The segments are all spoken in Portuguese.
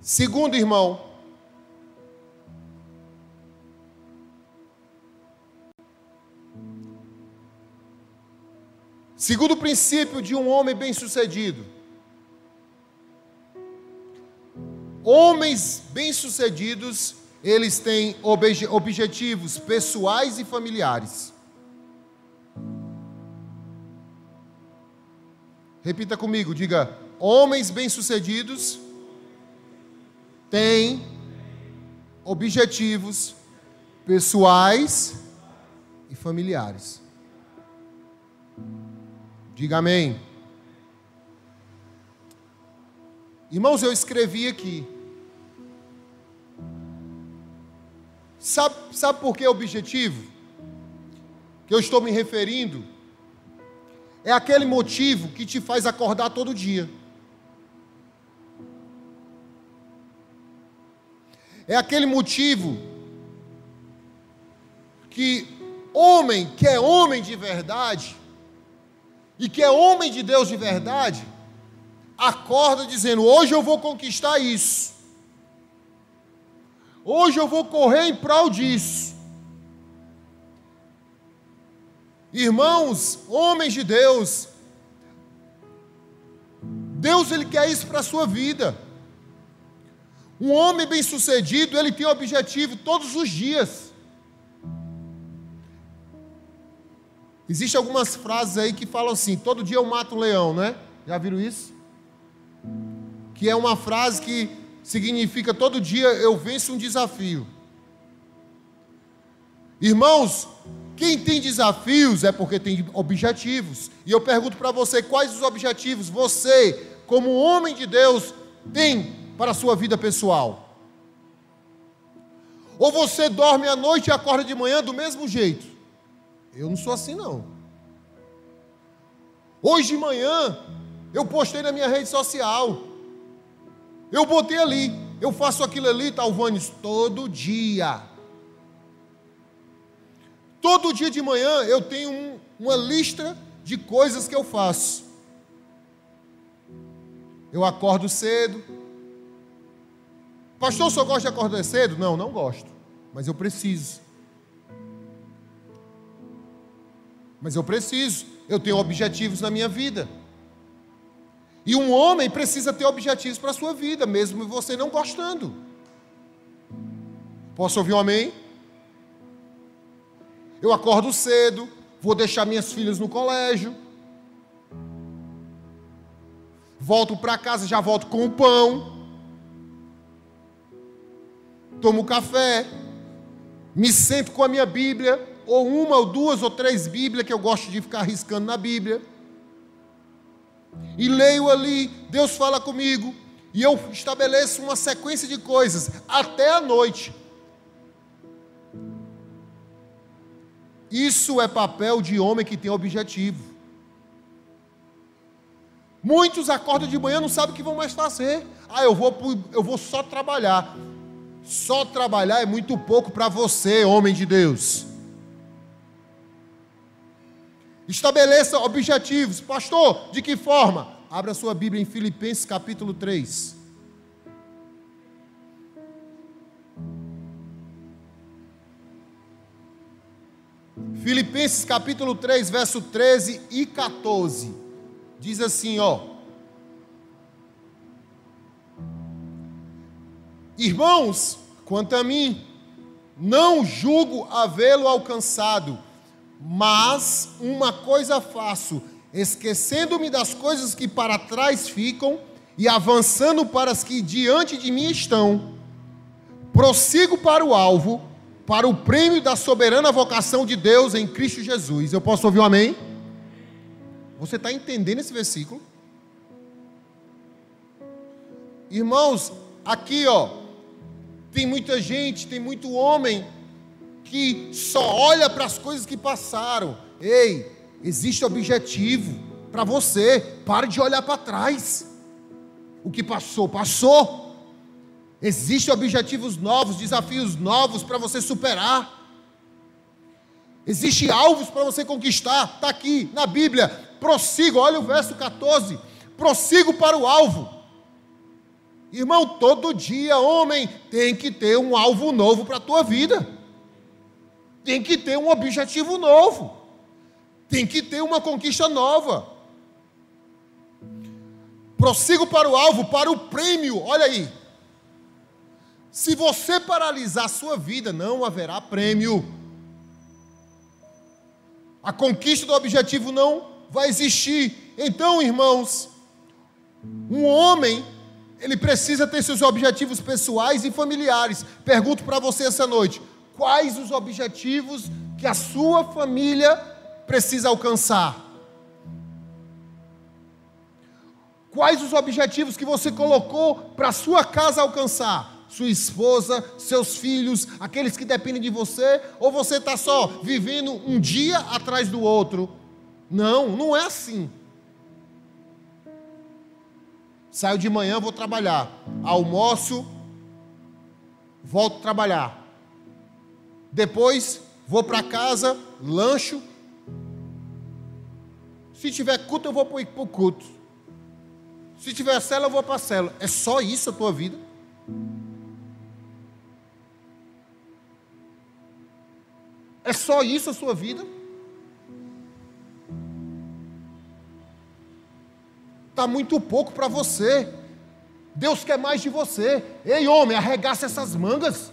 Segundo irmão, segundo princípio de um homem bem-sucedido, homens bem-sucedidos, eles têm obje objetivos pessoais e familiares. Repita comigo, diga: homens bem-sucedidos têm objetivos pessoais e familiares. Diga amém. Irmãos, eu escrevi aqui. Sabe, sabe por que objetivo? Que eu estou me referindo? É aquele motivo que te faz acordar todo dia. É aquele motivo que homem que é homem de verdade e que é homem de Deus de verdade, acorda dizendo: hoje eu vou conquistar isso. Hoje eu vou correr em prol disso. Irmãos, homens de Deus, Deus ele quer isso para a sua vida. Um homem bem-sucedido, ele tem objetivo todos os dias. Existem algumas frases aí que falam assim: todo dia eu mato um leão, né? Já viram isso? Que é uma frase que significa todo dia eu venço um desafio. Irmãos, quem tem desafios é porque tem objetivos. E eu pergunto para você: quais os objetivos você, como homem de Deus, tem para a sua vida pessoal? Ou você dorme à noite e acorda de manhã do mesmo jeito? Eu não sou assim não. Hoje de manhã eu postei na minha rede social. Eu botei ali, eu faço aquilo ali, Talvanes, todo dia. Todo dia de manhã eu tenho um, uma lista de coisas que eu faço. Eu acordo cedo, Pastor, só gosta de acordar cedo? Não, não gosto. Mas eu preciso. Mas eu preciso. Eu tenho objetivos na minha vida. E um homem precisa ter objetivos para a sua vida, mesmo você não gostando. Posso ouvir um amém? Eu acordo cedo, vou deixar minhas filhas no colégio. Volto para casa, já volto com o pão tomo café, me sento com a minha Bíblia, ou uma ou duas ou três Bíblias que eu gosto de ficar riscando na Bíblia. E leio ali, Deus fala comigo, e eu estabeleço uma sequência de coisas até a noite. Isso é papel de homem que tem objetivo. Muitos acordam de manhã não sabem o que vão mais fazer. Ah, eu vou, eu vou só trabalhar. Só trabalhar é muito pouco para você, homem de Deus. Estabeleça objetivos. Pastor, de que forma? Abra sua Bíblia em Filipenses capítulo 3. Filipenses capítulo 3, verso 13 e 14. Diz assim, ó: Irmãos, quanto a mim, não julgo havê-lo alcançado, mas uma coisa faço, esquecendo-me das coisas que para trás ficam e avançando para as que diante de mim estão, prossigo para o alvo, para o prêmio da soberana vocação de Deus em Cristo Jesus. Eu posso ouvir um amém? Você está entendendo esse versículo? Irmãos, aqui ó, tem muita gente, tem muito homem que só olha para as coisas que passaram. Ei, existe objetivo para você. Pare de olhar para trás. O que passou, passou. Existem objetivos novos, desafios novos para você superar. Existem alvos para você conquistar. Está aqui na Bíblia. Prossigo, olha o verso 14. Prossigo para o alvo Irmão, todo dia, homem, tem que ter um alvo novo para a tua vida. Tem que ter um objetivo novo. Tem que ter uma conquista nova. Prossigo para o alvo, para o prêmio. Olha aí. Se você paralisar sua vida, não haverá prêmio. A conquista do objetivo não vai existir. Então, irmãos, um homem, ele precisa ter seus objetivos pessoais e familiares. Pergunto para você essa noite: quais os objetivos que a sua família precisa alcançar? Quais os objetivos que você colocou para a sua casa alcançar? Sua esposa, seus filhos, aqueles que dependem de você? Ou você está só vivendo um dia atrás do outro? Não, não é assim. Saio de manhã, vou trabalhar. Almoço, volto trabalhar. Depois, vou para casa, lancho. Se tiver culto, eu vou para o culto. Se tiver cela, eu vou para a cela. É só isso a tua vida? É só isso a sua vida? Está muito pouco para você. Deus quer mais de você. Ei, homem, arregaça essas mangas.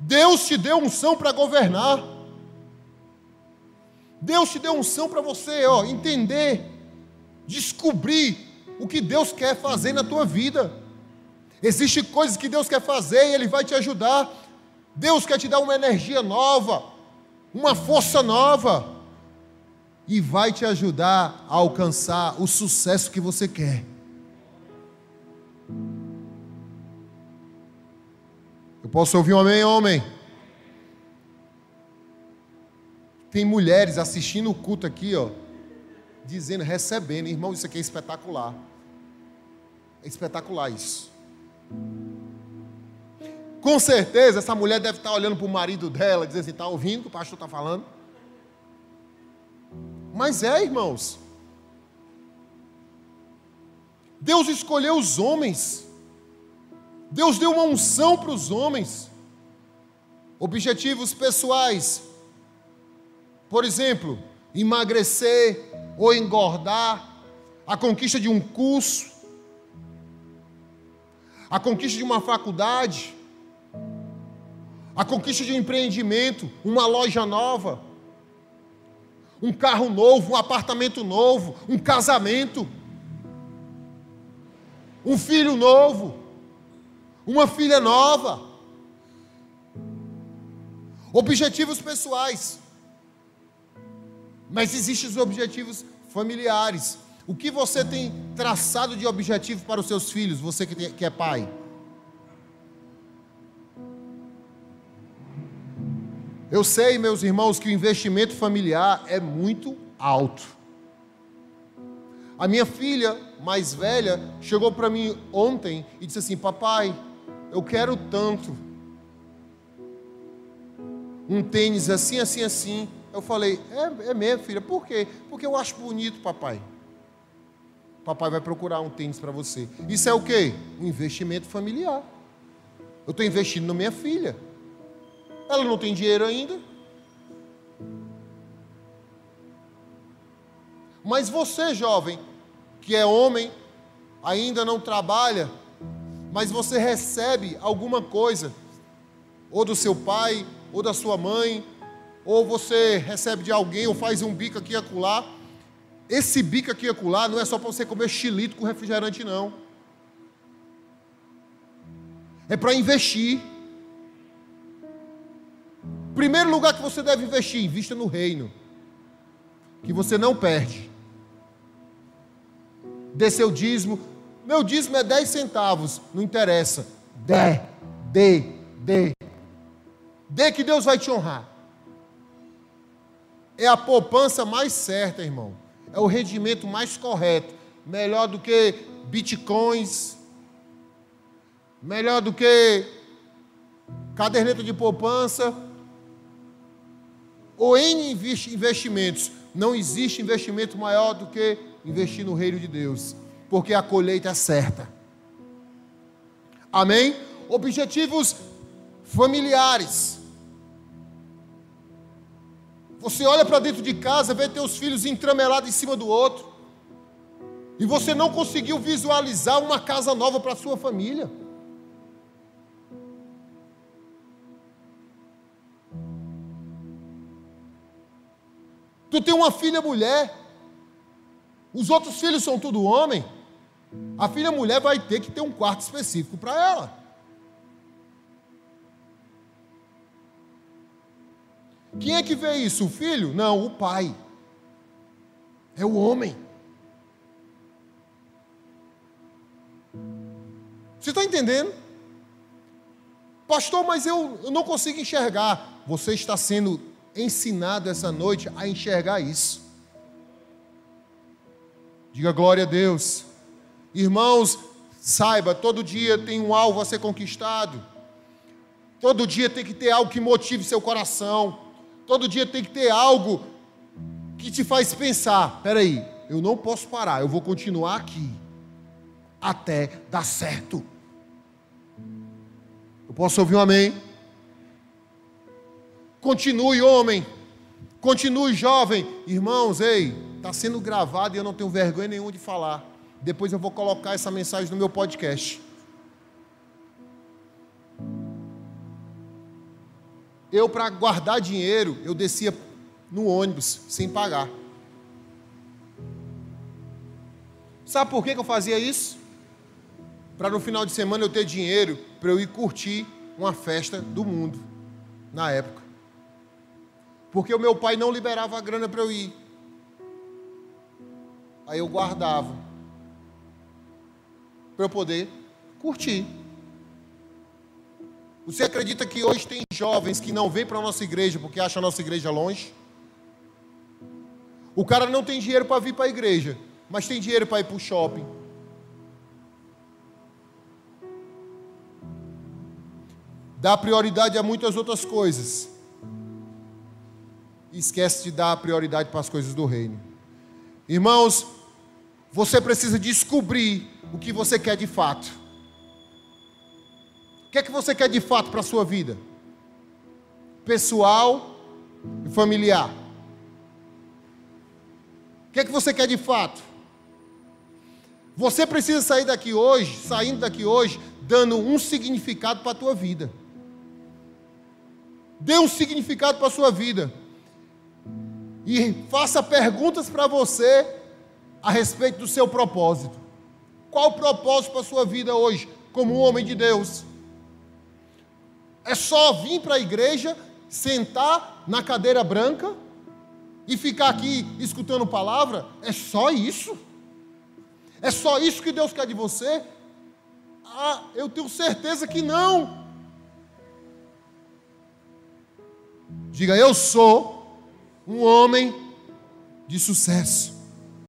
Deus te deu unção para governar. Deus te deu unção para você, ó, entender, descobrir o que Deus quer fazer na tua vida. Existem coisas que Deus quer fazer e Ele vai te ajudar. Deus quer te dar uma energia nova uma força nova e vai te ajudar a alcançar o sucesso que você quer. Eu posso ouvir um amém, homem? Tem mulheres assistindo o culto aqui, ó, dizendo, recebendo, irmão, isso aqui é espetacular. É espetacular isso. Com certeza, essa mulher deve estar olhando para o marido dela, dizendo assim: está ouvindo o que o pastor está falando? Mas é, irmãos. Deus escolheu os homens. Deus deu uma unção para os homens. Objetivos pessoais. Por exemplo, emagrecer ou engordar, a conquista de um curso, a conquista de uma faculdade, a conquista de um empreendimento, uma loja nova, um carro novo, um apartamento novo, um casamento, um filho novo, uma filha nova. Objetivos pessoais. Mas existem os objetivos familiares. O que você tem traçado de objetivo para os seus filhos, você que é pai? Eu sei, meus irmãos, que o investimento familiar é muito alto. A minha filha mais velha chegou para mim ontem e disse assim: Papai, eu quero tanto um tênis assim, assim, assim. Eu falei: É, é mesmo, filha, por quê? Porque eu acho bonito, papai. Papai vai procurar um tênis para você. Isso é o quê? Um investimento familiar. Eu estou investindo na minha filha. Ela não tem dinheiro ainda. Mas você, jovem, que é homem, ainda não trabalha, mas você recebe alguma coisa, ou do seu pai, ou da sua mãe, ou você recebe de alguém, ou faz um bico aqui e acolá. Esse bico aqui e acolá não é só para você comer xilito com refrigerante, não. É para investir. Primeiro lugar que você deve investir, invista no reino. Que você não perde. Dê seu dízimo. Meu dízimo é 10 centavos. Não interessa. Dê, dê, dê. Dê que Deus vai te honrar. É a poupança mais certa, irmão. É o rendimento mais correto. Melhor do que bitcoins. Melhor do que caderneta de poupança ou em investimentos, não existe investimento maior do que investir no reino de Deus, porque a colheita é certa. Amém? Objetivos familiares. Você olha para dentro de casa, vê teus filhos entramelados em cima do outro, e você não conseguiu visualizar uma casa nova para sua família. Tu tem uma filha mulher, os outros filhos são tudo homem. A filha mulher vai ter que ter um quarto específico para ela. Quem é que vê isso? O filho? Não, o pai. É o homem. Você está entendendo? Pastor, mas eu, eu não consigo enxergar. Você está sendo ensinado essa noite a enxergar isso. Diga glória a Deus. Irmãos, saiba, todo dia tem um alvo a ser conquistado. Todo dia tem que ter algo que motive seu coração. Todo dia tem que ter algo que te faz pensar: peraí, eu não posso parar, eu vou continuar aqui até dar certo. Eu posso ouvir um amém? Continue, homem. Continue, jovem. Irmãos, ei, está sendo gravado e eu não tenho vergonha nenhuma de falar. Depois eu vou colocar essa mensagem no meu podcast. Eu, para guardar dinheiro, eu descia no ônibus sem pagar. Sabe por que eu fazia isso? Para no final de semana eu ter dinheiro para eu ir curtir uma festa do mundo, na época porque o meu pai não liberava a grana para eu ir. Aí eu guardava para eu poder curtir. Você acredita que hoje tem jovens que não vêm para a nossa igreja porque acham a nossa igreja longe? O cara não tem dinheiro para vir para a igreja, mas tem dinheiro para ir para o shopping. Dá prioridade a muitas outras coisas e esquece de dar prioridade para as coisas do reino. Irmãos, você precisa descobrir o que você quer de fato. O que é que você quer de fato para a sua vida? Pessoal e familiar. O que é que você quer de fato? Você precisa sair daqui hoje, saindo daqui hoje, dando um significado para a tua vida. Dê um significado para a sua vida e faça perguntas para você a respeito do seu propósito. Qual o propósito para a sua vida hoje, como um homem de Deus? É só vir para a igreja, sentar na cadeira branca e ficar aqui escutando palavra? É só isso? É só isso que Deus quer de você? Ah, eu tenho certeza que não. Diga, eu sou um homem de sucesso.